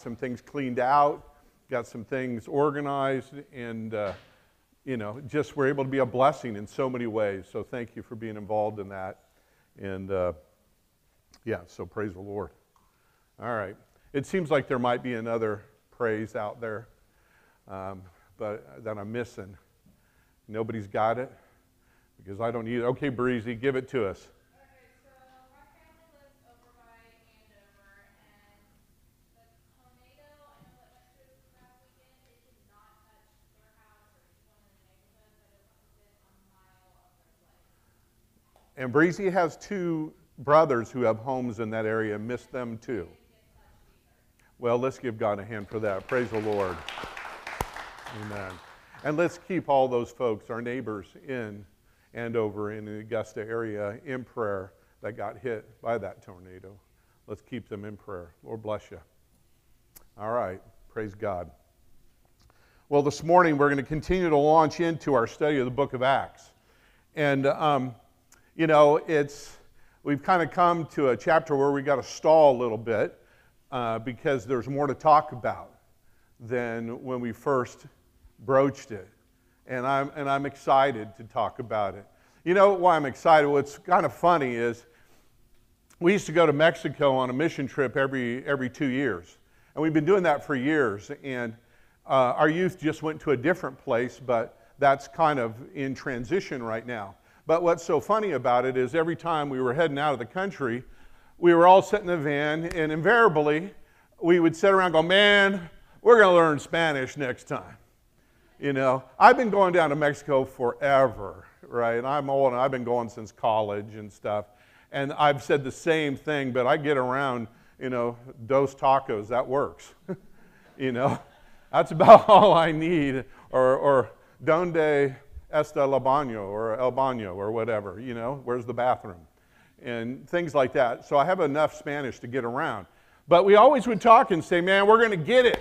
some things cleaned out, got some things organized, and uh, you know, just we're able to be a blessing in so many ways. So thank you for being involved in that. And uh, yeah, so praise the Lord. All right. It seems like there might be another praise out there, um, but that I'm missing. Nobody's got it because I don't need it. Okay, Breezy, give it to us. And Breezy has two brothers who have homes in that area missed them too. Well, let's give God a hand for that. Praise the Lord. Amen. And let's keep all those folks, our neighbors in Andover in the Augusta area, in prayer that got hit by that tornado. Let's keep them in prayer. Lord bless you. All right. Praise God. Well, this morning we're going to continue to launch into our study of the book of Acts. And um, you know, it's, we've kind of come to a chapter where we got to stall a little bit uh, because there's more to talk about than when we first broached it. And I'm, and I'm excited to talk about it. You know why I'm excited? What's kind of funny is we used to go to Mexico on a mission trip every, every two years. And we've been doing that for years. And uh, our youth just went to a different place, but that's kind of in transition right now. But what's so funny about it is every time we were heading out of the country, we were all sitting in the van, and invariably, we would sit around and go, Man, we're going to learn Spanish next time. You know, I've been going down to Mexico forever, right? I'm old and I've been going since college and stuff. And I've said the same thing, but I get around, you know, dos tacos, that works. you know, that's about all I need. Or, or donde Esta la baño or el baño or whatever, you know, where's the bathroom? And things like that. So I have enough Spanish to get around. But we always would talk and say, man, we're going to get it.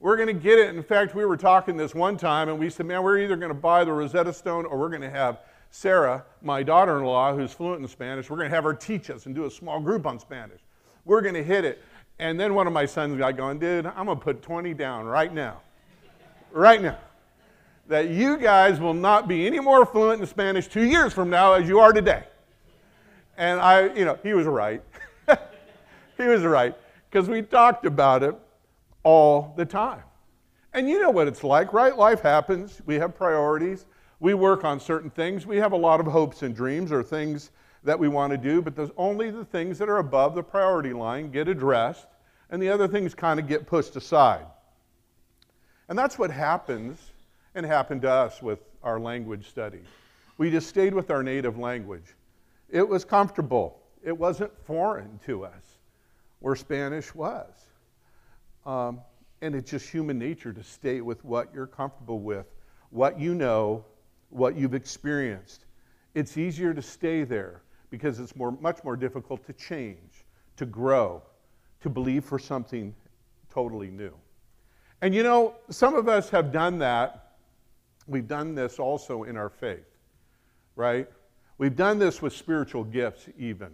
We're going to get it. In fact, we were talking this one time and we said, man, we're either going to buy the Rosetta Stone or we're going to have Sarah, my daughter in law, who's fluent in Spanish, we're going to have her teach us and do a small group on Spanish. We're going to hit it. And then one of my sons got going, dude, I'm going to put 20 down right now. right now that you guys will not be any more fluent in Spanish two years from now as you are today. And I, you know, he was right. he was right because we talked about it all the time. And you know what it's like, right? Life happens. We have priorities. We work on certain things. We have a lot of hopes and dreams or things that we want to do, but there's only the things that are above the priority line get addressed, and the other things kind of get pushed aside. And that's what happens and happened to us with our language study. We just stayed with our native language. It was comfortable, it wasn't foreign to us, where Spanish was. Um, and it's just human nature to stay with what you're comfortable with, what you know, what you've experienced. It's easier to stay there because it's more, much more difficult to change, to grow, to believe for something totally new. And you know, some of us have done that We've done this also in our faith, right? We've done this with spiritual gifts, even,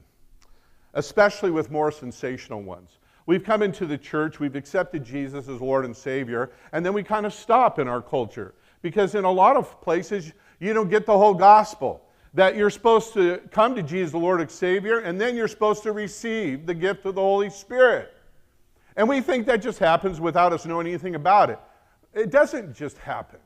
especially with more sensational ones. We've come into the church, we've accepted Jesus as Lord and Savior, and then we kind of stop in our culture because in a lot of places you don't get the whole gospel. That you're supposed to come to Jesus, the Lord and Savior, and then you're supposed to receive the gift of the Holy Spirit. And we think that just happens without us knowing anything about it. It doesn't just happen.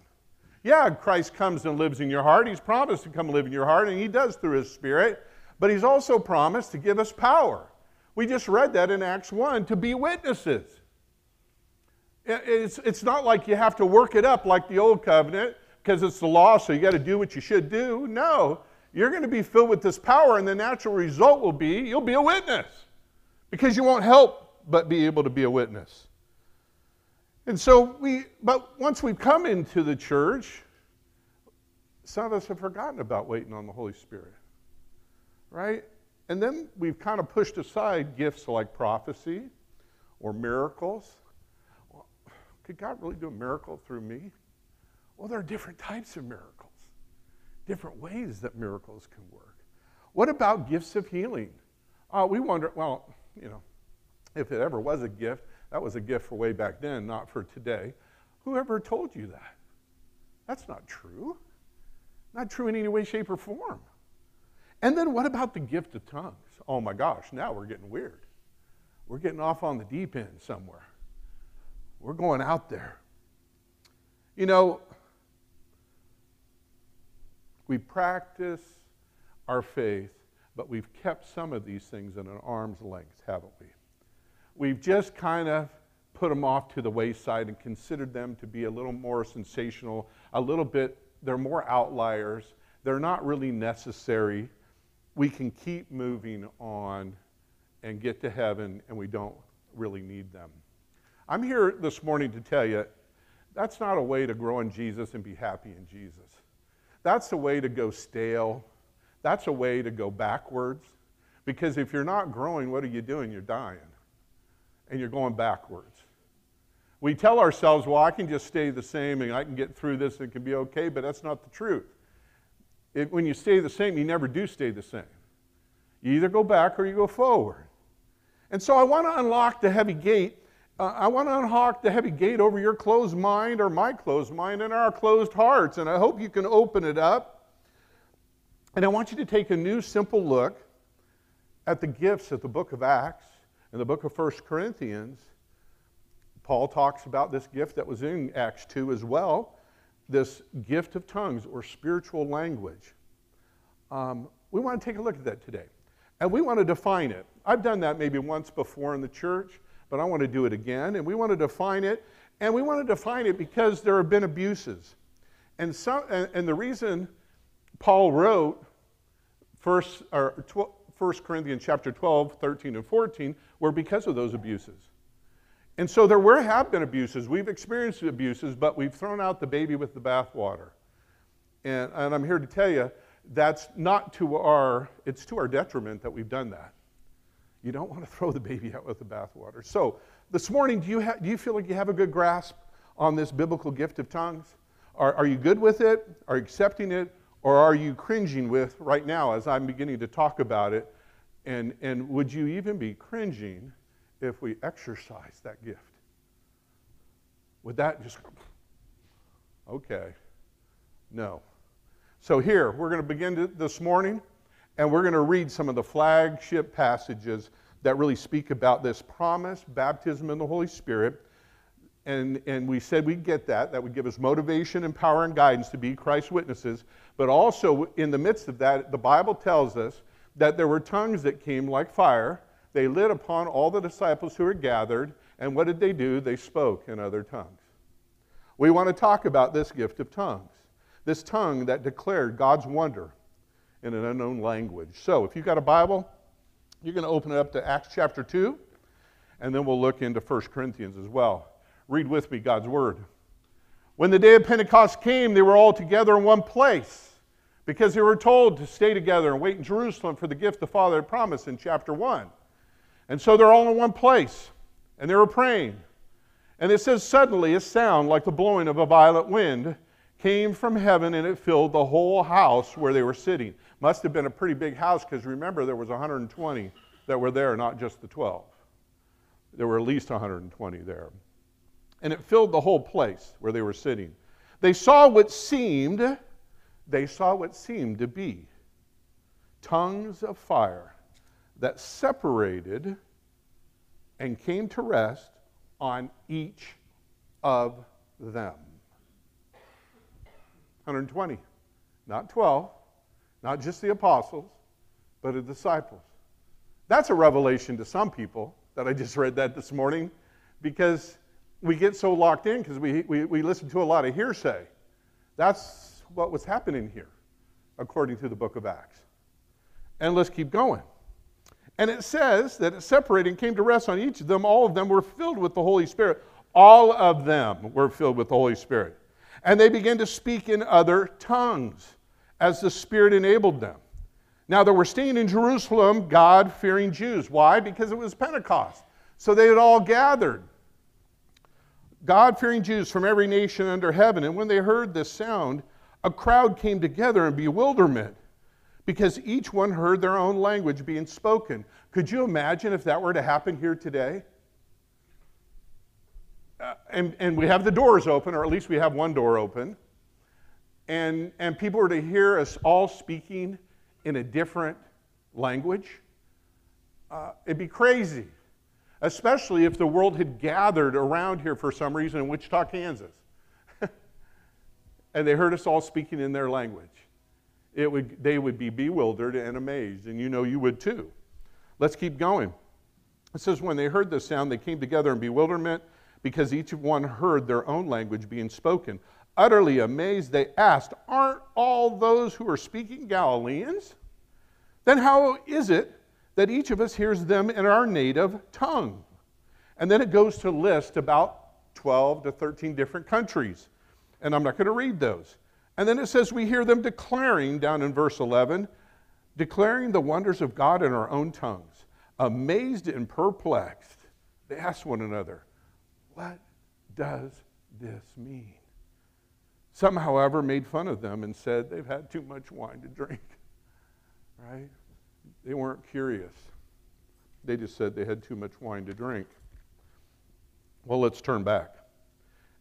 Yeah, Christ comes and lives in your heart. He's promised to come live in your heart, and He does through His Spirit. But He's also promised to give us power. We just read that in Acts 1 to be witnesses. It's, it's not like you have to work it up like the old covenant because it's the law, so you got to do what you should do. No, you're going to be filled with this power, and the natural result will be you'll be a witness because you won't help but be able to be a witness. And so we, but once we've come into the church, some of us have forgotten about waiting on the Holy Spirit, right? And then we've kind of pushed aside gifts like prophecy or miracles. Well, could God really do a miracle through me? Well, there are different types of miracles, different ways that miracles can work. What about gifts of healing? Uh, we wonder, well, you know, if it ever was a gift, That was a gift for way back then, not for today. Whoever told you that? That's not true. Not true in any way, shape, or form. And then what about the gift of tongues? Oh my gosh, now we're getting weird. We're getting off on the deep end somewhere. We're going out there. You know, we practice our faith, but we've kept some of these things at an arm's length, haven't we? We've just kind of put them off to the wayside and considered them to be a little more sensational, a little bit, they're more outliers. They're not really necessary. We can keep moving on and get to heaven, and we don't really need them. I'm here this morning to tell you that's not a way to grow in Jesus and be happy in Jesus. That's a way to go stale. That's a way to go backwards. Because if you're not growing, what are you doing? You're dying. And you're going backwards. We tell ourselves, well, I can just stay the same and I can get through this and it can be okay, but that's not the truth. It, when you stay the same, you never do stay the same. You either go back or you go forward. And so I want to unlock the heavy gate. Uh, I want to unlock the heavy gate over your closed mind or my closed mind and our closed hearts. And I hope you can open it up. And I want you to take a new, simple look at the gifts of the book of Acts and the book of First Corinthians Paul talks about this gift that was in Acts 2 as well this gift of tongues or spiritual language. Um, we want to take a look at that today. And we want to define it. I've done that maybe once before in the church, but I want to do it again. And we want to define it. And we want to define it because there have been abuses. And, some, and, and the reason Paul wrote first, or 1 Corinthians chapter 12, 13, and 14 were because of those abuses. And so there were, have been abuses. We've experienced abuses, but we've thrown out the baby with the bathwater. And, and I'm here to tell you that's not to our, it's to our detriment that we've done that. You don't want to throw the baby out with the bathwater. So this morning, do you, ha- do you feel like you have a good grasp on this biblical gift of tongues? Are, are you good with it? Are you accepting it? Or are you cringing with right now as I'm beginning to talk about it? And, and would you even be cringing if we exercise that gift? Would that just, okay, no. So here, we're going to begin this morning, and we're going to read some of the flagship passages that really speak about this promise, baptism in the Holy Spirit. And, and we said we'd get that. That would give us motivation and power and guidance to be Christ's witnesses. But also, in the midst of that, the Bible tells us that there were tongues that came like fire they lit upon all the disciples who were gathered, and what did they do? They spoke in other tongues. We want to talk about this gift of tongues, this tongue that declared God's wonder in an unknown language. So, if you've got a Bible, you're going to open it up to Acts chapter 2, and then we'll look into 1 Corinthians as well. Read with me God's word. When the day of Pentecost came, they were all together in one place because they were told to stay together and wait in Jerusalem for the gift the Father had promised in chapter 1. And so they're all in one place, and they were praying. And it says, Suddenly a sound like the blowing of a violent wind came from heaven, and it filled the whole house where they were sitting. Must have been a pretty big house, because remember, there was 120 that were there, not just the 12. There were at least 120 there. And it filled the whole place where they were sitting. They saw what seemed, they saw what seemed to be tongues of fire that separated and came to rest on each of them. 120, not 12, not just the apostles, but the disciples. That's a revelation to some people that I just read that this morning because we get so locked in because we, we, we listen to a lot of hearsay. That's what was happening here, according to the book of Acts. And let's keep going. And it says that it separated and came to rest on each of them. All of them were filled with the Holy Spirit. All of them were filled with the Holy Spirit. And they began to speak in other tongues as the Spirit enabled them. Now, they were staying in Jerusalem, God fearing Jews. Why? Because it was Pentecost. So they had all gathered. God fearing Jews from every nation under heaven. And when they heard this sound, a crowd came together in bewilderment because each one heard their own language being spoken. Could you imagine if that were to happen here today? and, and we have the doors open, or at least we have one door open, and, and people were to hear us all speaking in a different language, uh, it'd be crazy, especially if the world had gathered around here for some reason in Wichita, Kansas, and they heard us all speaking in their language. It would, they would be bewildered and amazed, and you know you would too. Let's keep going. It says, When they heard this sound, they came together in bewilderment because each one heard their own language being spoken. Utterly amazed, they asked, Aren't all those who are speaking Galileans? Then how is it that each of us hears them in our native tongue? And then it goes to list about 12 to 13 different countries. And I'm not going to read those. And then it says we hear them declaring, down in verse 11, declaring the wonders of God in our own tongues. Amazed and perplexed, they ask one another, What does this mean? Some, however, made fun of them and said they've had too much wine to drink. Right? They weren't curious. They just said they had too much wine to drink. Well, let's turn back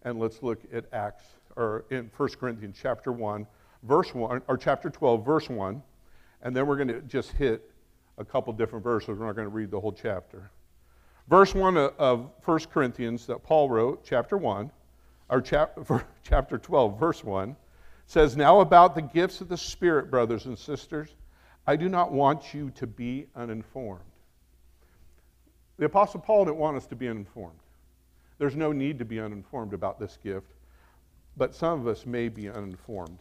and let's look at Acts or in 1 Corinthians chapter 1, verse 1 or chapter 12 verse 1, and then we're going to just hit a couple different verses. We're not going to read the whole chapter. Verse 1 of 1 Corinthians that Paul wrote, chapter 1, or chap, chapter 12, verse 1, says, Now about the gifts of the Spirit, brothers and sisters, I do not want you to be uninformed. The Apostle Paul didn't want us to be uninformed. There's no need to be uninformed about this gift, but some of us may be uninformed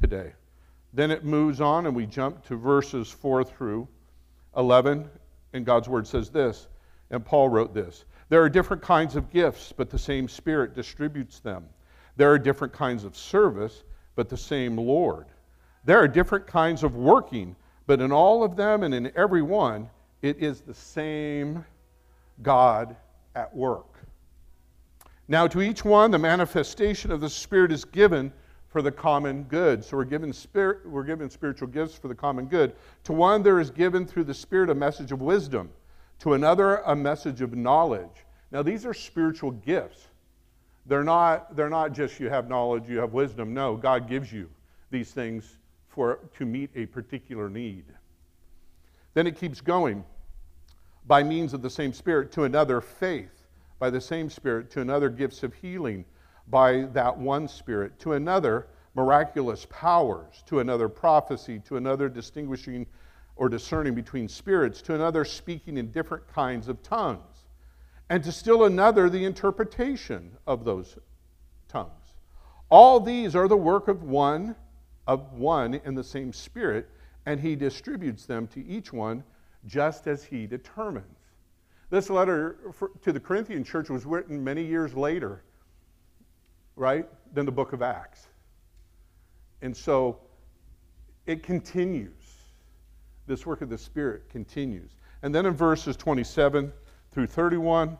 today. Then it moves on, and we jump to verses 4 through 11, and God's word says this, and Paul wrote this There are different kinds of gifts, but the same Spirit distributes them. There are different kinds of service, but the same Lord. There are different kinds of working, but in all of them and in every one, it is the same God at work. Now, to each one, the manifestation of the Spirit is given for the common good. So we're given, spirit, we're given spiritual gifts for the common good. To one, there is given through the Spirit a message of wisdom, to another, a message of knowledge. Now, these are spiritual gifts. They're not, they're not just you have knowledge, you have wisdom. No, God gives you these things for, to meet a particular need. Then it keeps going. By means of the same Spirit, to another, faith. By the same Spirit, to another, gifts of healing. By that one Spirit. To another, miraculous powers. To another, prophecy. To another, distinguishing or discerning between spirits. To another, speaking in different kinds of tongues. And to still another, the interpretation of those tongues. All these are the work of one of one in the same Spirit, and he distributes them to each one just as he determines. This letter for, to the Corinthian church was written many years later, right, than the book of Acts. And so it continues. This work of the Spirit continues. And then in verses 27 through 31,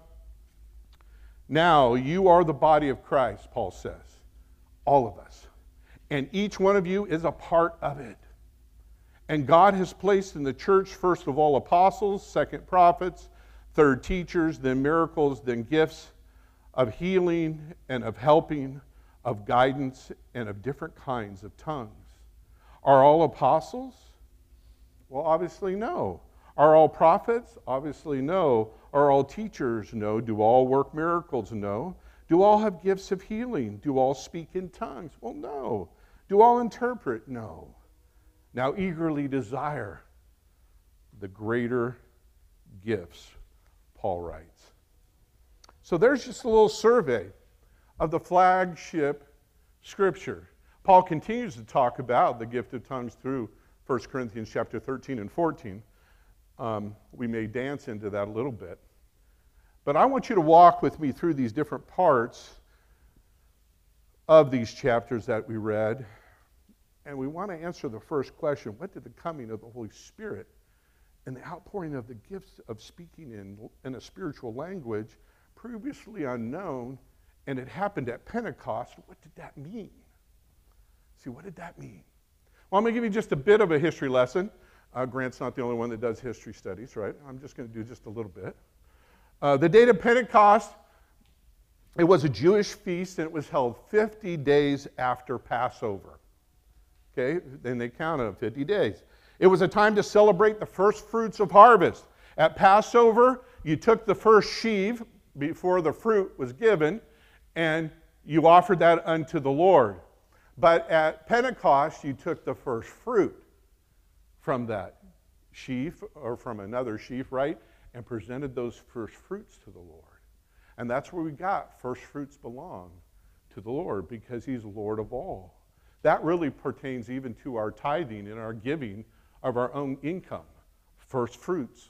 now you are the body of Christ, Paul says, all of us and each one of you is a part of it. And God has placed in the church, first of all, apostles, second, prophets, third, teachers, then miracles, then gifts of healing and of helping, of guidance, and of different kinds of tongues. Are all apostles? Well, obviously, no. Are all prophets? Obviously, no. Are all teachers? No. Do all work miracles? No. Do all have gifts of healing? Do all speak in tongues? Well, no. Do all interpret? No. Now eagerly desire the greater gifts, Paul writes. So there's just a little survey of the flagship scripture. Paul continues to talk about the gift of tongues through 1 Corinthians chapter 13 and 14. Um, we may dance into that a little bit. But I want you to walk with me through these different parts of these chapters that we read. And we want to answer the first question what did the coming of the Holy Spirit and the outpouring of the gifts of speaking in, in a spiritual language previously unknown, and it happened at Pentecost, what did that mean? See, what did that mean? Well, I'm going to give you just a bit of a history lesson. Uh, Grant's not the only one that does history studies, right? I'm just going to do just a little bit. Uh, the date of Pentecost it was a Jewish feast and it was held 50 days after Passover. Okay, then they counted 50 days. It was a time to celebrate the first fruits of harvest. At Passover, you took the first sheaf before the fruit was given, and you offered that unto the Lord. But at Pentecost, you took the first fruit from that sheaf or from another sheaf, right? And presented those first fruits to the Lord. And that's where we got first fruits belong to the Lord because He's Lord of all. That really pertains even to our tithing and our giving of our own income. First fruits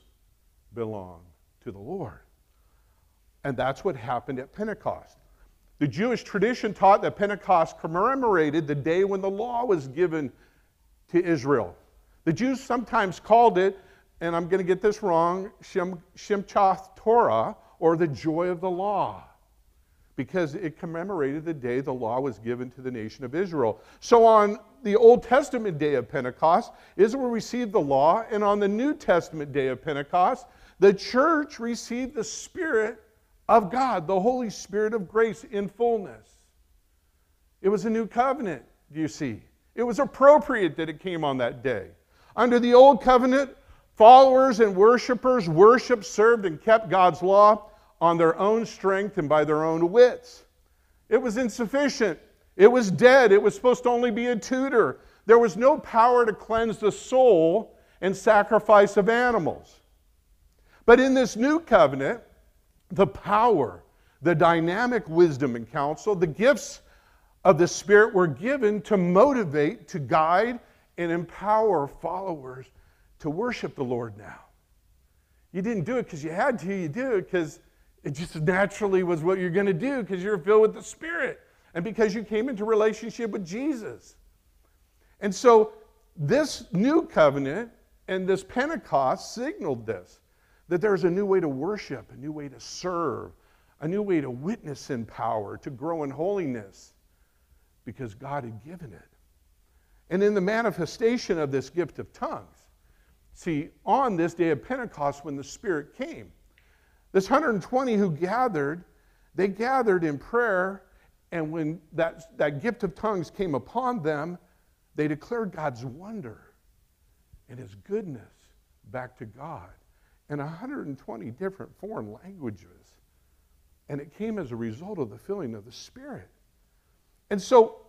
belong to the Lord. And that's what happened at Pentecost. The Jewish tradition taught that Pentecost commemorated the day when the law was given to Israel. The Jews sometimes called it, and I'm going to get this wrong, Shem, Shemchath Torah, or the joy of the law, because it commemorated the day the law was given to the nation of Israel. So on the Old Testament day of Pentecost, Israel received the law, and on the New Testament day of Pentecost, the church received the Spirit of God, the Holy Spirit of grace in fullness. It was a new covenant, do you see? It was appropriate that it came on that day. Under the old covenant, followers and worshipers worshiped, served, and kept God's law on their own strength and by their own wits. It was insufficient. It was dead. It was supposed to only be a tutor. There was no power to cleanse the soul and sacrifice of animals. But in this new covenant, the power, the dynamic wisdom and counsel, the gifts of the Spirit were given to motivate, to guide, and empower followers to worship the Lord now. You didn't do it because you had to, you did it because it just naturally was what you're going to do because you're filled with the Spirit and because you came into relationship with Jesus. And so this new covenant and this Pentecost signaled this that there's a new way to worship, a new way to serve, a new way to witness in power, to grow in holiness, because God had given it. And in the manifestation of this gift of tongues, see, on this day of Pentecost, when the Spirit came, this 120 who gathered, they gathered in prayer, and when that, that gift of tongues came upon them, they declared God's wonder and His goodness back to God in 120 different foreign languages. And it came as a result of the filling of the Spirit. And so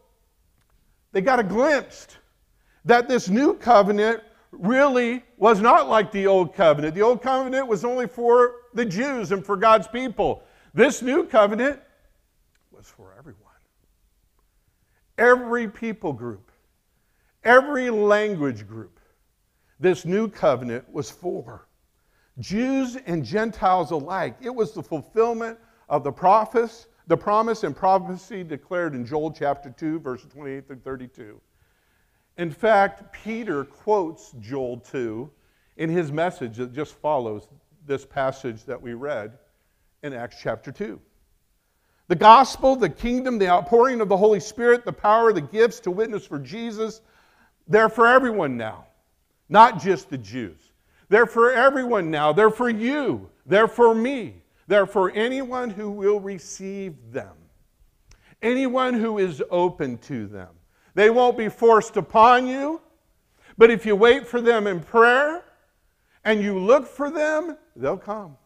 they got a glimpse that this new covenant really was not like the old covenant. The old covenant was only for the Jews and for God's people. This new covenant was for everyone. Every people group, every language group, this new covenant was for. Jews and Gentiles alike. It was the fulfillment of the prophets, the promise and prophecy declared in Joel chapter 2, verses 28 through 32. In fact, Peter quotes Joel 2 in his message that just follows this passage that we read in Acts chapter 2. The gospel, the kingdom, the outpouring of the Holy Spirit, the power, the gifts to witness for Jesus, they're for everyone now, not just the Jews. They're for everyone now. They're for you. They're for me. They're for anyone who will receive them, anyone who is open to them. They won't be forced upon you, but if you wait for them in prayer and you look for them, they'll come.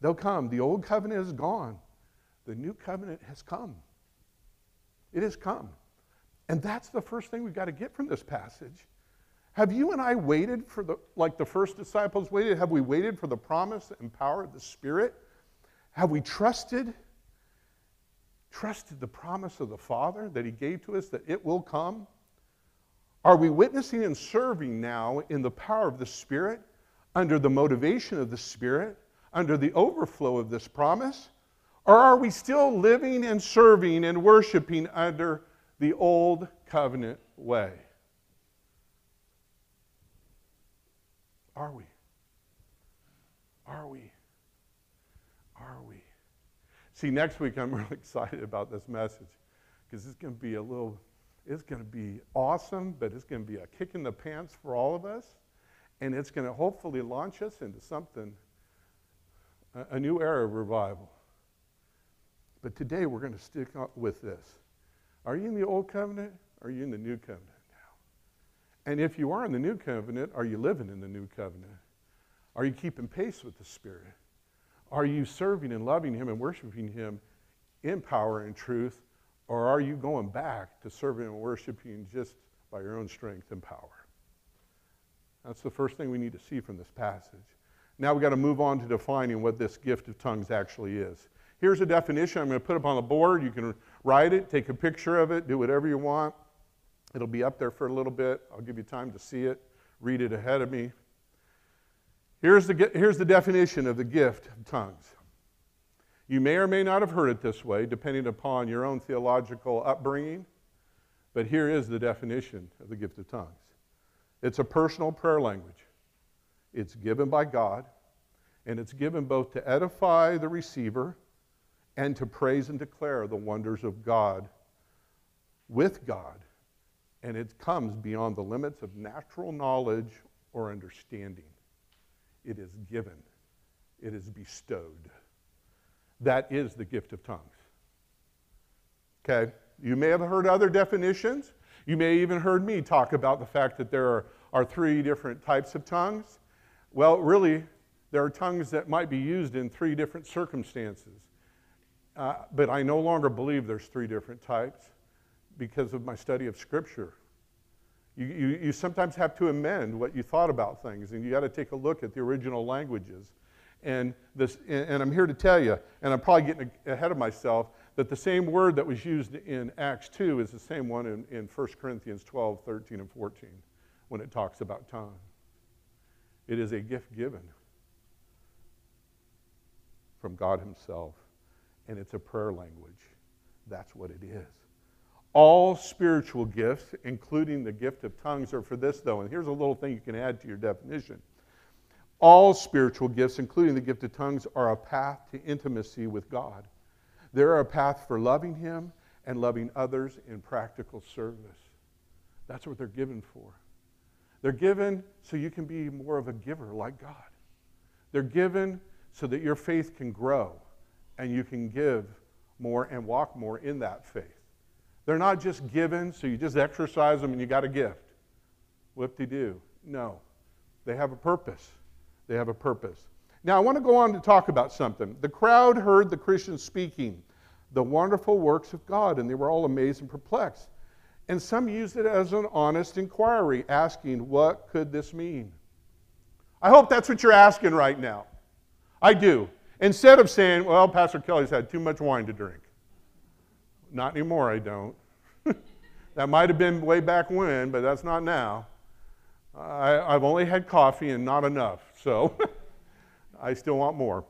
They'll come. The old covenant is gone, the new covenant has come. It has come. And that's the first thing we've got to get from this passage have you and I waited for the, like the first disciples waited? Have we waited for the promise and power of the Spirit? Have we trusted, trusted the promise of the Father that He gave to us that it will come? Are we witnessing and serving now in the power of the Spirit, under the motivation of the Spirit, under the overflow of this promise? Or are we still living and serving and worshiping under the old covenant way? Are we? Are we? See, next week I'm really excited about this message because it's going to be a little, it's going to be awesome, but it's going to be a kick in the pants for all of us. And it's going to hopefully launch us into something, a, a new era of revival. But today we're going to stick with this. Are you in the old covenant? Or are you in the new covenant now? And if you are in the new covenant, are you living in the new covenant? Are you keeping pace with the Spirit? Are you serving and loving Him and worshiping Him in power and truth? Or are you going back to serving and worshiping just by your own strength and power? That's the first thing we need to see from this passage. Now we've got to move on to defining what this gift of tongues actually is. Here's a definition I'm going to put up on the board. You can write it, take a picture of it, do whatever you want. It'll be up there for a little bit. I'll give you time to see it, read it ahead of me. Here's the, here's the definition of the gift of tongues. You may or may not have heard it this way, depending upon your own theological upbringing, but here is the definition of the gift of tongues it's a personal prayer language, it's given by God, and it's given both to edify the receiver and to praise and declare the wonders of God with God. And it comes beyond the limits of natural knowledge or understanding. It is given, it is bestowed. That is the gift of tongues. Okay? You may have heard other definitions. You may even heard me talk about the fact that there are, are three different types of tongues. Well, really, there are tongues that might be used in three different circumstances. Uh, but I no longer believe there's three different types because of my study of Scripture. You, you, you sometimes have to amend what you thought about things, and you got to take a look at the original languages. And, this, and I'm here to tell you, and I'm probably getting ahead of myself, that the same word that was used in Acts 2 is the same one in, in 1 Corinthians 12, 13, and 14 when it talks about tongue. It is a gift given from God Himself and it's a prayer language. That's what it is. All spiritual gifts, including the gift of tongues, are for this, though. And here's a little thing you can add to your definition. All spiritual gifts, including the gift of tongues, are a path to intimacy with God. They're a path for loving Him and loving others in practical service. That's what they're given for. They're given so you can be more of a giver like God. They're given so that your faith can grow and you can give more and walk more in that faith. They're not just given, so you just exercise them and you got a gift. What they do? No. They have a purpose. They have a purpose. Now, I want to go on to talk about something. The crowd heard the Christians speaking the wonderful works of God, and they were all amazed and perplexed. And some used it as an honest inquiry, asking, What could this mean? I hope that's what you're asking right now. I do. Instead of saying, well, Pastor Kelly's had too much wine to drink. Not anymore, I don't. that might have been way back when, but that's not now. I, I've only had coffee and not enough, so I still want more.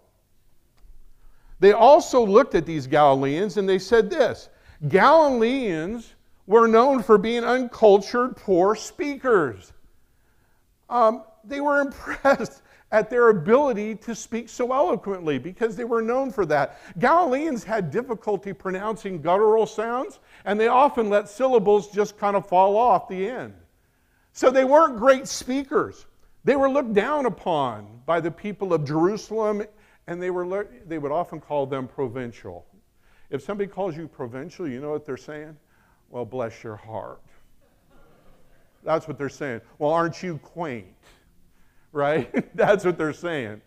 They also looked at these Galileans and they said this Galileans were known for being uncultured, poor speakers. Um, they were impressed at their ability to speak so eloquently because they were known for that. Galileans had difficulty pronouncing guttural sounds, and they often let syllables just kind of fall off the end. So they weren't great speakers. They were looked down upon by the people of Jerusalem, and they, were, they would often call them provincial. If somebody calls you provincial, you know what they're saying? Well, bless your heart. That's what they're saying. Well, aren't you quaint? Right? that's what they're saying.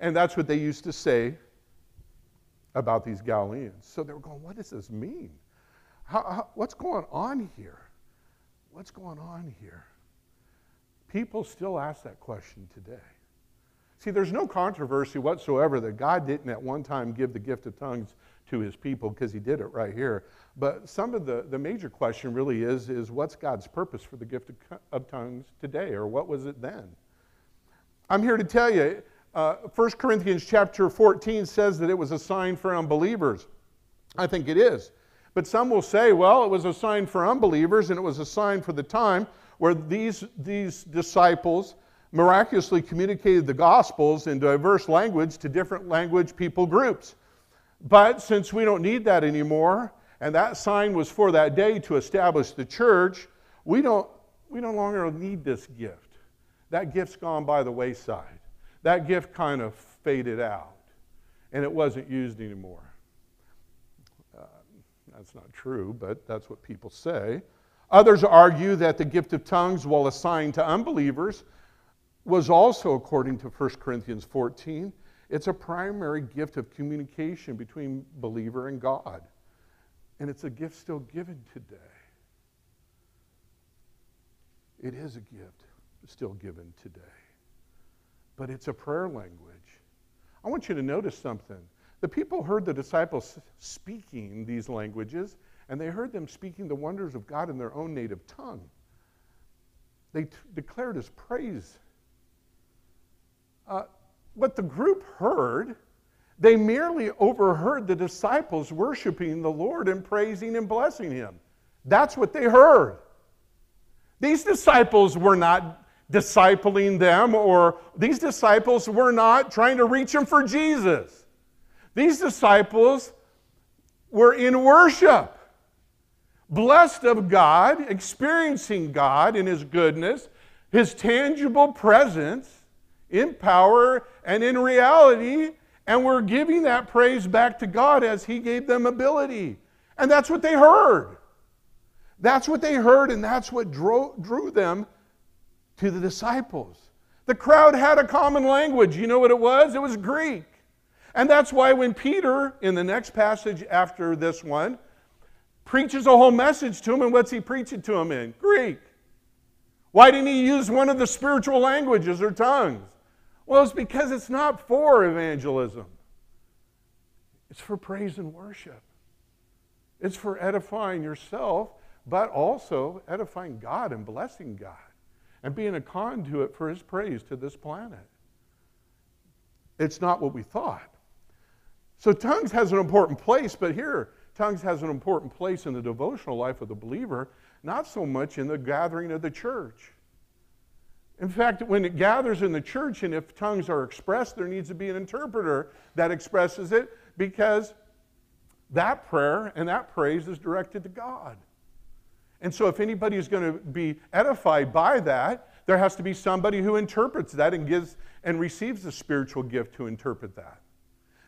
And that's what they used to say about these Galileans. So they were going, what does this mean? How, how, what's going on here? What's going on here? People still ask that question today. See, there's no controversy whatsoever that God didn't at one time give the gift of tongues to his people because he did it right here. But some of the, the major question really is, is what's God's purpose for the gift of, of tongues today, or what was it then? I'm here to tell you, uh, 1 Corinthians chapter 14 says that it was a sign for unbelievers. I think it is. But some will say, well, it was a sign for unbelievers and it was a sign for the time where these, these disciples miraculously communicated the gospels in diverse language to different language people groups. But since we don't need that anymore, and that sign was for that day to establish the church, we don't, we no longer need this gift that gift's gone by the wayside. That gift kind of faded out and it wasn't used anymore. Uh, that's not true, but that's what people say. Others argue that the gift of tongues, while assigned to unbelievers, was also, according to 1 Corinthians 14, it's a primary gift of communication between believer and God. And it's a gift still given today. It is a gift still given today. But it's a prayer language. I want you to notice something. The people heard the disciples speaking these languages, and they heard them speaking the wonders of God in their own native tongue. They t- declared his praise. Uh, what the group heard, they merely overheard the disciples worshiping the Lord and praising and blessing him. That's what they heard. These disciples were not discipling them, or these disciples were not trying to reach them for Jesus. These disciples were in worship, blessed of God, experiencing God in His goodness, His tangible presence in power and in reality, and were giving that praise back to God as He gave them ability. And that's what they heard. That's what they heard, and that's what drew, drew them to the disciples. The crowd had a common language. You know what it was? It was Greek. And that's why when Peter, in the next passage after this one, preaches a whole message to him, and what's he preaching to him in? Greek. Why didn't he use one of the spiritual languages or tongues? Well, it's because it's not for evangelism, it's for praise and worship. It's for edifying yourself, but also edifying God and blessing God and being a conduit for his praise to this planet. It's not what we thought. So tongues has an important place, but here, tongues has an important place in the devotional life of the believer, not so much in the gathering of the church. In fact, when it gathers in the church and if tongues are expressed, there needs to be an interpreter that expresses it because that prayer and that praise is directed to God. And so, if anybody is going to be edified by that, there has to be somebody who interprets that and gives and receives the spiritual gift to interpret that.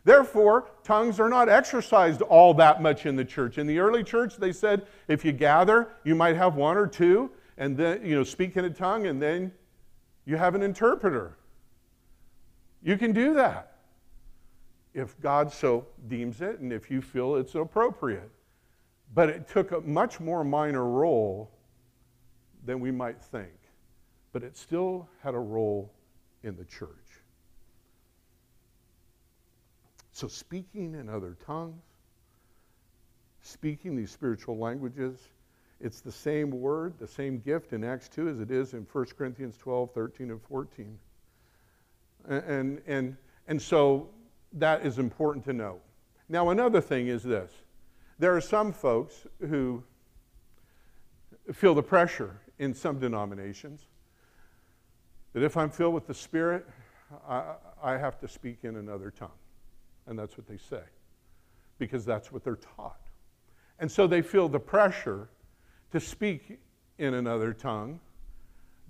Therefore, tongues are not exercised all that much in the church. In the early church, they said if you gather, you might have one or two, and then, you know, speak in a tongue, and then you have an interpreter. You can do that if God so deems it and if you feel it's appropriate. But it took a much more minor role than we might think. But it still had a role in the church. So, speaking in other tongues, speaking these spiritual languages, it's the same word, the same gift in Acts 2 as it is in 1 Corinthians 12, 13, and 14. And, and, and so that is important to know. Now, another thing is this there are some folks who feel the pressure in some denominations that if I'm filled with the Spirit, I, I have to speak in another tongue. And that's what they say, because that's what they're taught. And so they feel the pressure to speak in another tongue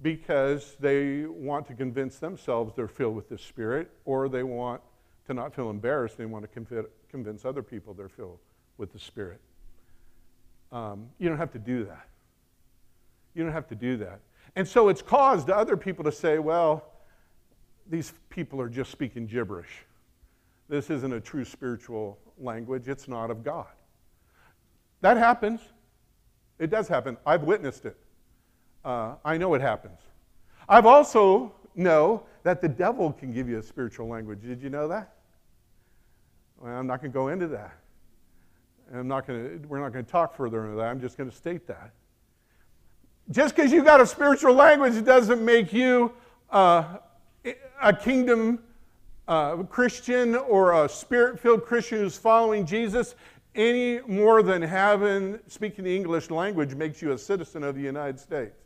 because they want to convince themselves they're filled with the Spirit, or they want to not feel embarrassed. They want to convince other people they're filled with the Spirit. Um, you don't have to do that. You don't have to do that. And so it's caused other people to say, well, these people are just speaking gibberish. This isn't a true spiritual language, it's not of God. That happens. It does happen. I've witnessed it. Uh, I know it happens. I've also know that the devil can give you a spiritual language. Did you know that? Well, I'm not going to go into that. I'm not going to, we're not going to talk further into that. I'm just going to state that. Just because you got a spiritual language doesn't make you uh, a kingdom uh, Christian or a spirit filled Christian who's following Jesus any more than having speaking the English language makes you a citizen of the United States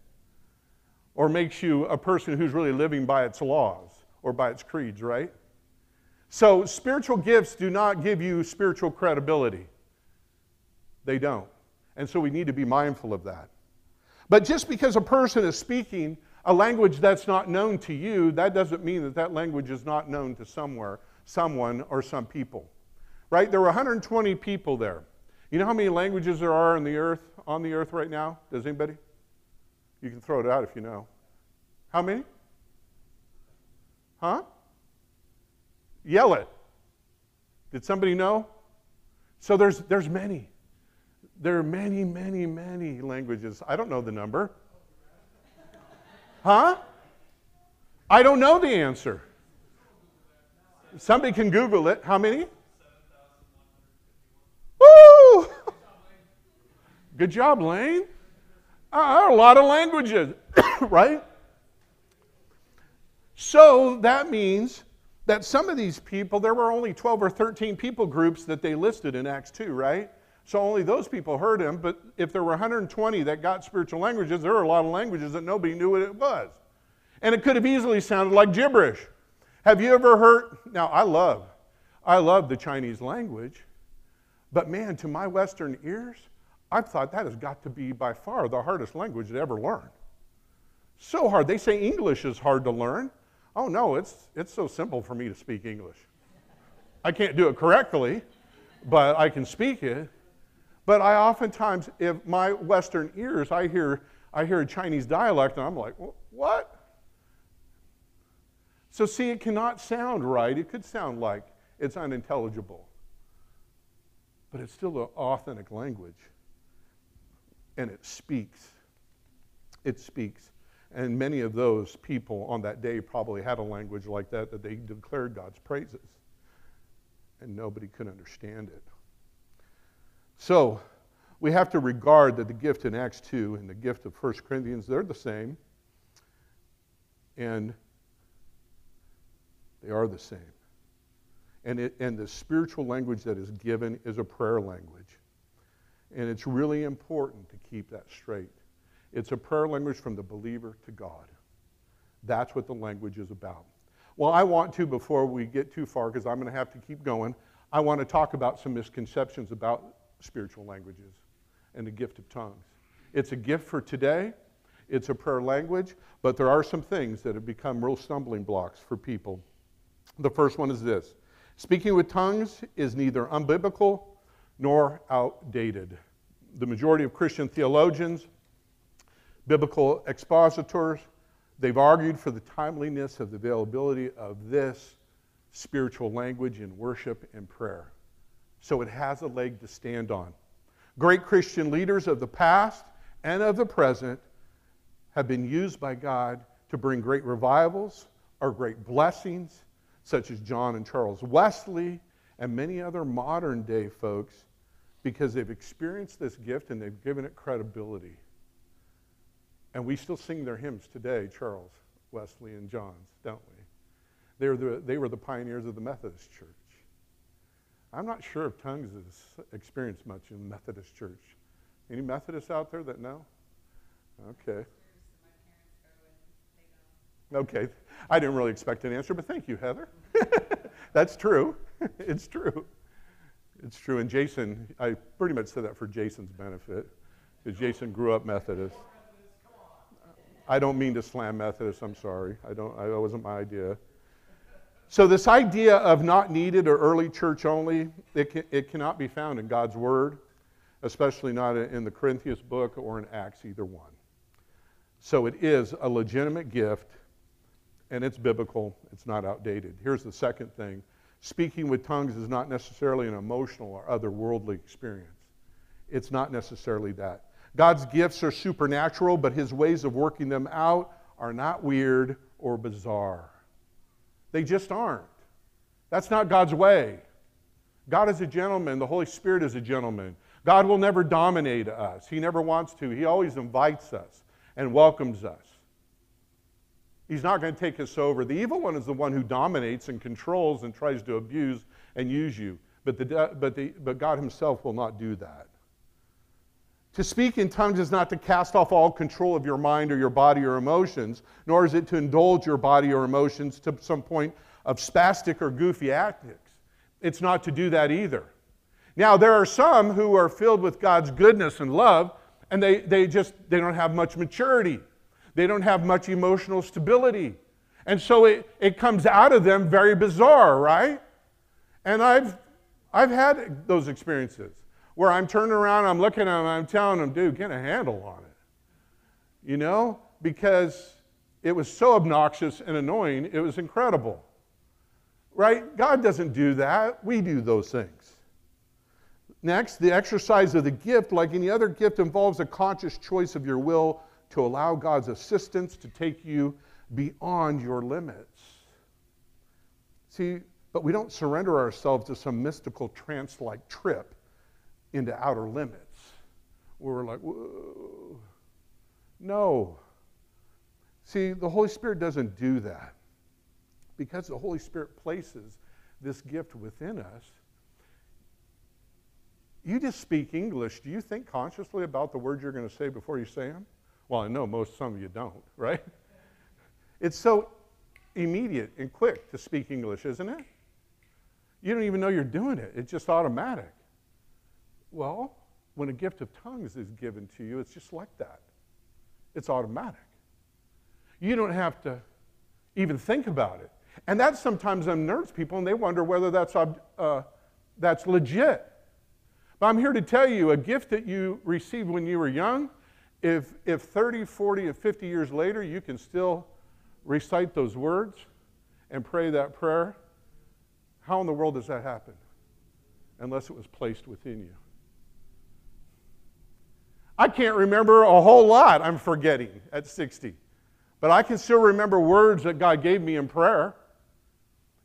or makes you a person who's really living by its laws or by its creeds, right? So, spiritual gifts do not give you spiritual credibility. They don't. And so, we need to be mindful of that. But just because a person is speaking a language that's not known to you, that doesn't mean that that language is not known to somewhere, someone, or some people. Right? There were 120 people there. You know how many languages there are on the earth on the earth right now? Does anybody? You can throw it out if you know. How many? Huh? Yell it. Did somebody know? So there's there's many. There are many, many, many languages. I don't know the number. Huh? I don't know the answer. Somebody can Google it. How many? Woo! Good job, Lane. Uh, a lot of languages, right? So that means that some of these people, there were only 12 or 13 people groups that they listed in Acts 2, right? So only those people heard him, but if there were 120 that got spiritual languages, there were a lot of languages that nobody knew what it was. And it could have easily sounded like gibberish. Have you ever heard? Now, I love, I love the Chinese language, but man, to my Western ears, I've thought that has got to be by far the hardest language to ever learn. So hard. They say English is hard to learn. Oh no, it's, it's so simple for me to speak English. I can't do it correctly, but I can speak it. But I oftentimes, if my Western ears, I hear, I hear a Chinese dialect, and I'm like, what? So, see, it cannot sound right. It could sound like it's unintelligible. But it's still an authentic language. And it speaks. It speaks. And many of those people on that day probably had a language like that that they declared God's praises. And nobody could understand it. So, we have to regard that the gift in Acts 2 and the gift of 1 Corinthians, they're the same. And they are the same. And, it, and the spiritual language that is given is a prayer language. And it's really important to keep that straight. It's a prayer language from the believer to God. That's what the language is about. Well, I want to, before we get too far, because I'm going to have to keep going, I want to talk about some misconceptions about spiritual languages and the gift of tongues. It's a gift for today, it's a prayer language, but there are some things that have become real stumbling blocks for people. The first one is this speaking with tongues is neither unbiblical nor outdated. The majority of Christian theologians, biblical expositors, they've argued for the timeliness of the availability of this spiritual language in worship and prayer. So it has a leg to stand on. Great Christian leaders of the past and of the present have been used by God to bring great revivals or great blessings such as John and Charles Wesley and many other modern day folks, because they've experienced this gift and they've given it credibility. And we still sing their hymns today, Charles Wesley and John's, don't we? They were the, they were the pioneers of the Methodist Church. I'm not sure if tongues has experienced much in Methodist Church. Any Methodists out there that know? Okay. Okay. I didn't really expect an answer, but thank you, Heather. That's true. it's true. It's true. And Jason, I pretty much said that for Jason's benefit, because Jason grew up Methodist. I don't mean to slam Methodists. I'm sorry. I don't. That wasn't my idea. So this idea of not needed or early church only, it, can, it cannot be found in God's Word, especially not in the Corinthians book or in Acts, either one. So it is a legitimate gift and it's biblical, it's not outdated. Here's the second thing speaking with tongues is not necessarily an emotional or otherworldly experience. It's not necessarily that. God's gifts are supernatural, but his ways of working them out are not weird or bizarre. They just aren't. That's not God's way. God is a gentleman, the Holy Spirit is a gentleman. God will never dominate us, He never wants to. He always invites us and welcomes us. He's not going to take us over. The evil one is the one who dominates and controls and tries to abuse and use you. But, the, but, the, but God Himself will not do that. To speak in tongues is not to cast off all control of your mind or your body or emotions, nor is it to indulge your body or emotions to some point of spastic or goofy antics. It's not to do that either. Now, there are some who are filled with God's goodness and love, and they, they just they don't have much maturity. They don't have much emotional stability. And so it, it comes out of them very bizarre, right? And I've, I've had those experiences where I'm turning around, I'm looking at them, I'm telling them, dude, get a handle on it. You know, because it was so obnoxious and annoying, it was incredible. Right? God doesn't do that. We do those things. Next, the exercise of the gift, like any other gift, involves a conscious choice of your will to allow God's assistance to take you beyond your limits. See, but we don't surrender ourselves to some mystical trance like trip into outer limits where we're like, whoa. No. See, the Holy Spirit doesn't do that. Because the Holy Spirit places this gift within us, you just speak English. Do you think consciously about the words you're going to say before you say them? Well, I know most some of you don't, right? It's so immediate and quick to speak English, isn't it? You don't even know you're doing it. It's just automatic. Well, when a gift of tongues is given to you, it's just like that. It's automatic. You don't have to even think about it. And that sometimes unnerves people, and they wonder whether that's, uh, that's legit. But I'm here to tell you a gift that you received when you were young, if, if 30, 40, and 50 years later you can still recite those words and pray that prayer, how in the world does that happen? Unless it was placed within you. I can't remember a whole lot I'm forgetting at 60. But I can still remember words that God gave me in prayer.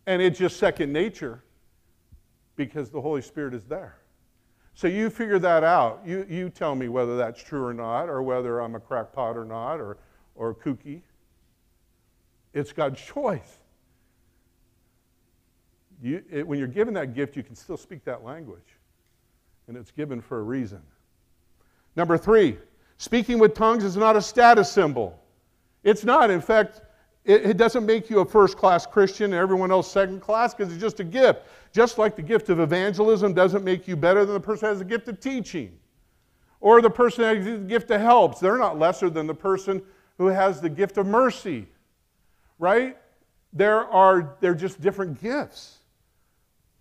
And it's just second nature because the Holy Spirit is there. So you figure that out. You, you tell me whether that's true or not, or whether I'm a crackpot or not, or, or kooky. It's God's choice. You, it, when you're given that gift, you can still speak that language. And it's given for a reason. Number three, speaking with tongues is not a status symbol. It's not. In fact, it, it doesn't make you a first class Christian and everyone else second class because it's just a gift. Just like the gift of evangelism doesn't make you better than the person who has the gift of teaching or the person who has the gift of helps. They're not lesser than the person who has the gift of mercy, right? There are, they're just different gifts.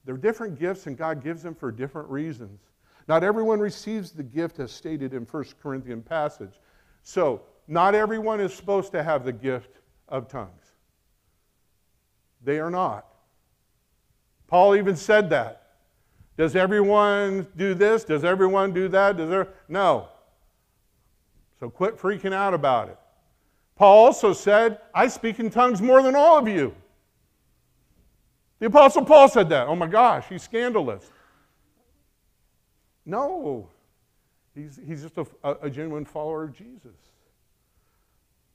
They're different gifts, and God gives them for different reasons. Not everyone receives the gift as stated in 1 Corinthian passage. So, not everyone is supposed to have the gift of tongues. They are not. Paul even said that. Does everyone do this? Does everyone do that? Does there? No. So quit freaking out about it. Paul also said, I speak in tongues more than all of you. The Apostle Paul said that. Oh my gosh, he's scandalous. No, he's, he's just a, a genuine follower of Jesus.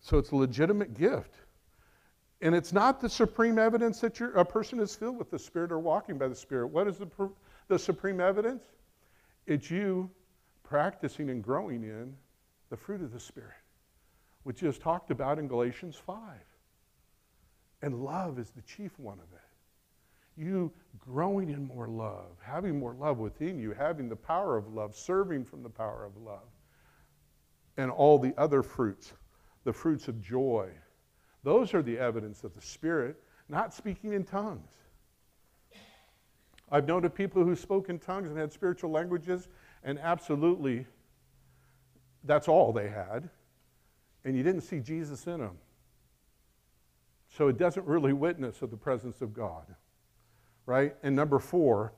So it's a legitimate gift. And it's not the supreme evidence that a person is filled with the Spirit or walking by the Spirit. What is the, the supreme evidence? It's you practicing and growing in the fruit of the Spirit, which is talked about in Galatians 5. And love is the chief one of it you growing in more love, having more love within you, having the power of love, serving from the power of love, and all the other fruits, the fruits of joy. Those are the evidence of the Spirit, not speaking in tongues. I've known of people who spoke in tongues and had spiritual languages, and absolutely that's all they had. And you didn't see Jesus in them. So it doesn't really witness of the presence of God right? And number four,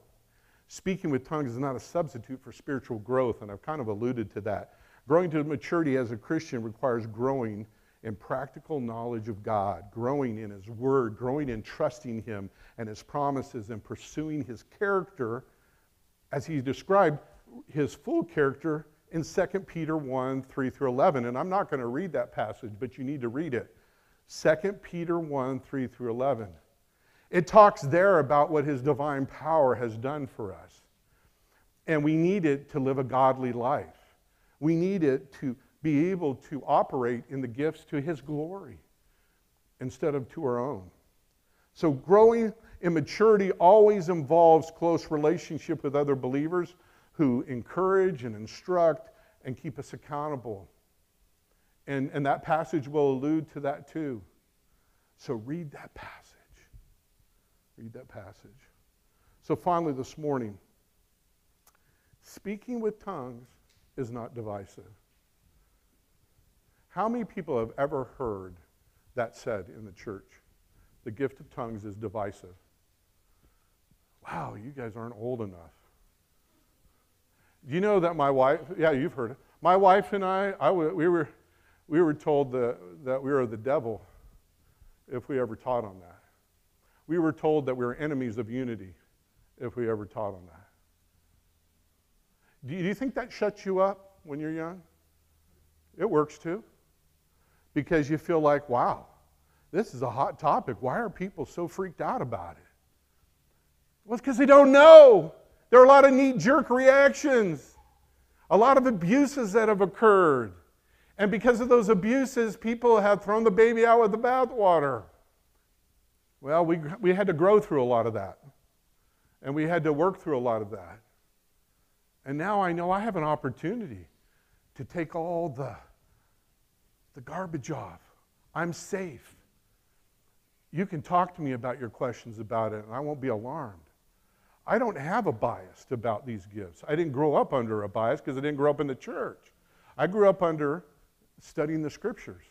speaking with tongues is not a substitute for spiritual growth, and I've kind of alluded to that. Growing to maturity as a Christian requires growing in practical knowledge of God, growing in His Word, growing in trusting Him and His promises, and pursuing His character as He described His full character in 2 Peter 1 3 through 11. And I'm not going to read that passage, but you need to read it. 2 Peter 1 3 through 11. It talks there about what his divine power has done for us. And we need it to live a godly life. We need it to be able to operate in the gifts to his glory instead of to our own. So growing in maturity always involves close relationship with other believers who encourage and instruct and keep us accountable. And, and that passage will allude to that too. So read that passage. Read that passage. So finally, this morning, Speaking with tongues is not divisive. How many people have ever heard that said in the church? The gift of tongues is divisive. Wow, you guys aren't old enough. Do you know that my wife, yeah, you've heard it. My wife and I, I we, were, we were told the, that we were the devil if we ever taught on that. We were told that we were enemies of unity if we ever taught on that. Do you, do you think that shuts you up when you're young? It works too. Because you feel like, wow, this is a hot topic. Why are people so freaked out about it? Well, it's because they don't know. There are a lot of knee jerk reactions, a lot of abuses that have occurred. And because of those abuses, people have thrown the baby out with the bathwater. Well, we, we had to grow through a lot of that. And we had to work through a lot of that. And now I know I have an opportunity to take all the, the garbage off. I'm safe. You can talk to me about your questions about it, and I won't be alarmed. I don't have a bias about these gifts. I didn't grow up under a bias because I didn't grow up in the church. I grew up under studying the scriptures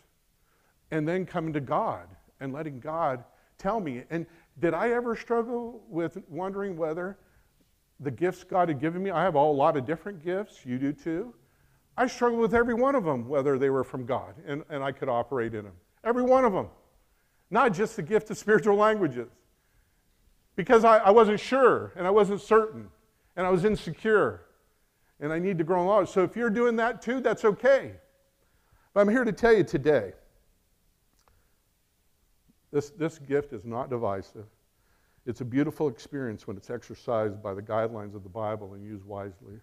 and then coming to God and letting God tell me. And did I ever struggle with wondering whether the gifts God had given me? I have a lot of different gifts. You do too. I struggled with every one of them, whether they were from God and, and I could operate in them. Every one of them. Not just the gift of spiritual languages. Because I, I wasn't sure and I wasn't certain and I was insecure and I need to grow in knowledge. So if you're doing that too, that's okay. But I'm here to tell you today this, this gift is not divisive. It's a beautiful experience when it's exercised by the guidelines of the Bible and used wisely.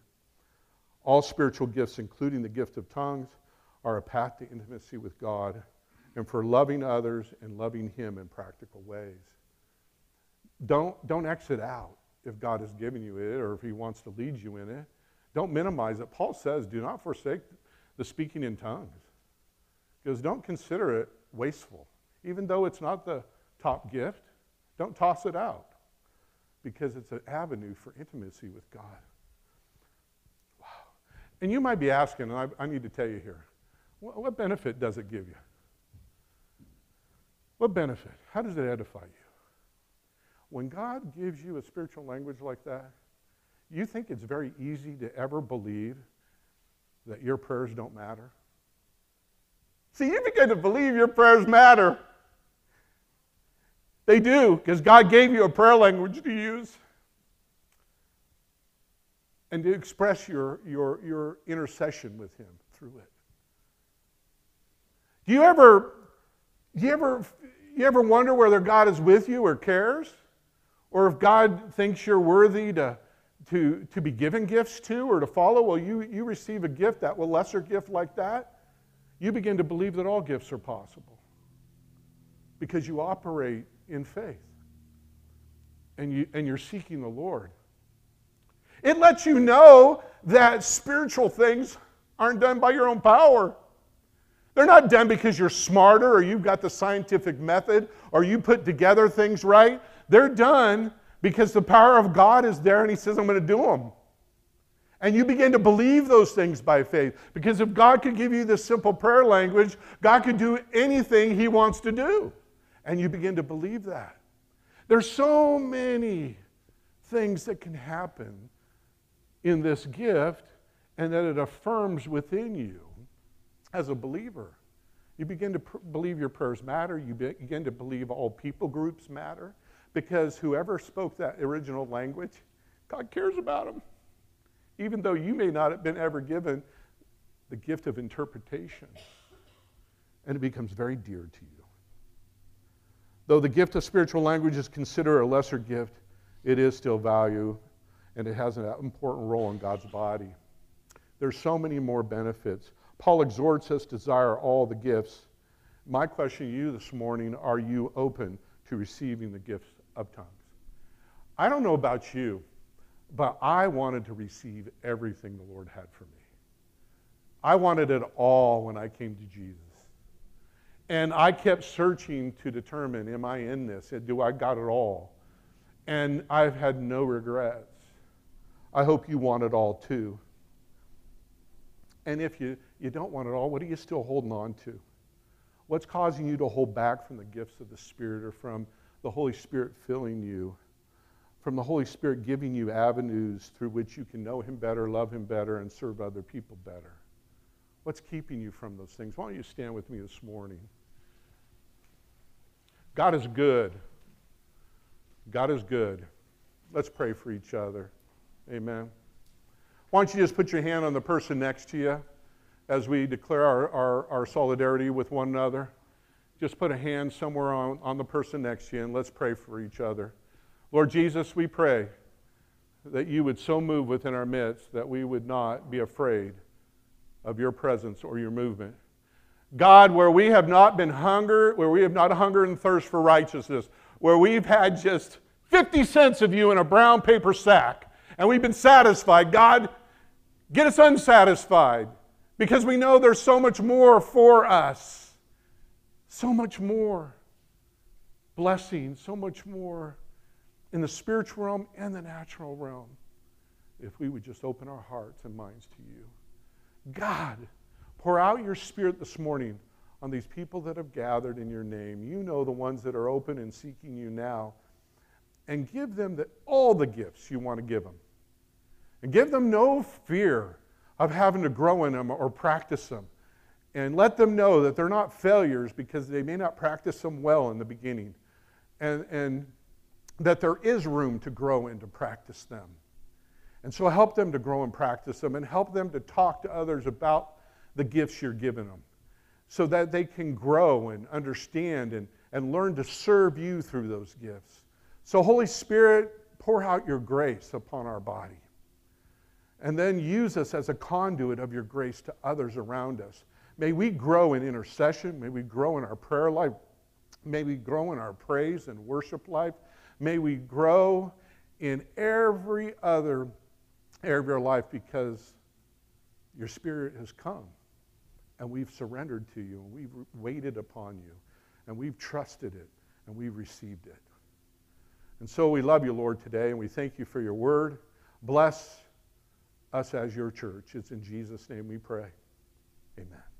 All spiritual gifts, including the gift of tongues, are a path to intimacy with God and for loving others and loving Him in practical ways. Don't, don't exit out if God has given you it or if He wants to lead you in it. Don't minimize it. Paul says, do not forsake the speaking in tongues. Because don't consider it wasteful. Even though it's not the top gift, don't toss it out because it's an avenue for intimacy with God. Wow. And you might be asking, and I, I need to tell you here, what, what benefit does it give you? What benefit? How does it edify you? When God gives you a spiritual language like that, you think it's very easy to ever believe that your prayers don't matter? See, you begin to believe your prayers matter. They do, because God gave you a prayer language to use and to express your, your, your intercession with Him through it. Do you ever, do you ever, you ever wonder whether God is with you or cares? Or if God thinks you're worthy to, to, to be given gifts to or to follow? Well, you, you receive a gift, that a lesser gift like that, you begin to believe that all gifts are possible because you operate in faith and, you, and you're seeking the Lord. It lets you know that spiritual things aren't done by your own power. They're not done because you're smarter or you've got the scientific method or you put together things right. They're done because the power of God is there and He says, I'm going to do them. And you begin to believe those things by faith. Because if God could give you this simple prayer language, God could do anything He wants to do. And you begin to believe that. There's so many things that can happen in this gift and that it affirms within you as a believer. You begin to pr- believe your prayers matter. You be- begin to believe all people groups matter because whoever spoke that original language, God cares about them. Even though you may not have been ever given the gift of interpretation. And it becomes very dear to you. Though the gift of spiritual language is considered a lesser gift, it is still value and it has an important role in God's body. There's so many more benefits. Paul exhorts us to desire all the gifts. My question to you this morning are you open to receiving the gifts of tongues? I don't know about you, but I wanted to receive everything the Lord had for me. I wanted it all when I came to Jesus. And I kept searching to determine, am I in this? Do I got it all? And I've had no regrets. I hope you want it all too. And if you, you don't want it all, what are you still holding on to? What's causing you to hold back from the gifts of the Spirit or from the Holy Spirit filling you? From the Holy Spirit giving you avenues through which you can know Him better, love Him better, and serve other people better? What's keeping you from those things? Why don't you stand with me this morning? God is good. God is good. Let's pray for each other. Amen. Why don't you just put your hand on the person next to you as we declare our, our, our solidarity with one another? Just put a hand somewhere on, on the person next to you and let's pray for each other. Lord Jesus, we pray that you would so move within our midst that we would not be afraid of your presence or your movement. God, where we have not been hunger, where we have not hunger and thirst for righteousness, where we've had just 50 cents of you in a brown paper sack and we've been satisfied, God, get us unsatisfied because we know there's so much more for us. So much more blessing, so much more in the spiritual realm and the natural realm if we would just open our hearts and minds to you. God, pour out your spirit this morning on these people that have gathered in your name. You know the ones that are open and seeking you now. And give them the, all the gifts you want to give them. And give them no fear of having to grow in them or practice them. And let them know that they're not failures because they may not practice them well in the beginning. And, and that there is room to grow and to practice them. And so help them to grow and practice them and help them to talk to others about the gifts you're giving them so that they can grow and understand and, and learn to serve you through those gifts. So, Holy Spirit, pour out your grace upon our body. And then use us as a conduit of your grace to others around us. May we grow in intercession. May we grow in our prayer life. May we grow in our praise and worship life. May we grow in every other area of our life because your Spirit has come and we've surrendered to you and we've waited upon you and we've trusted it and we've received it. And so we love you, Lord, today and we thank you for your word. Bless us as your church. It's in Jesus' name we pray. Amen.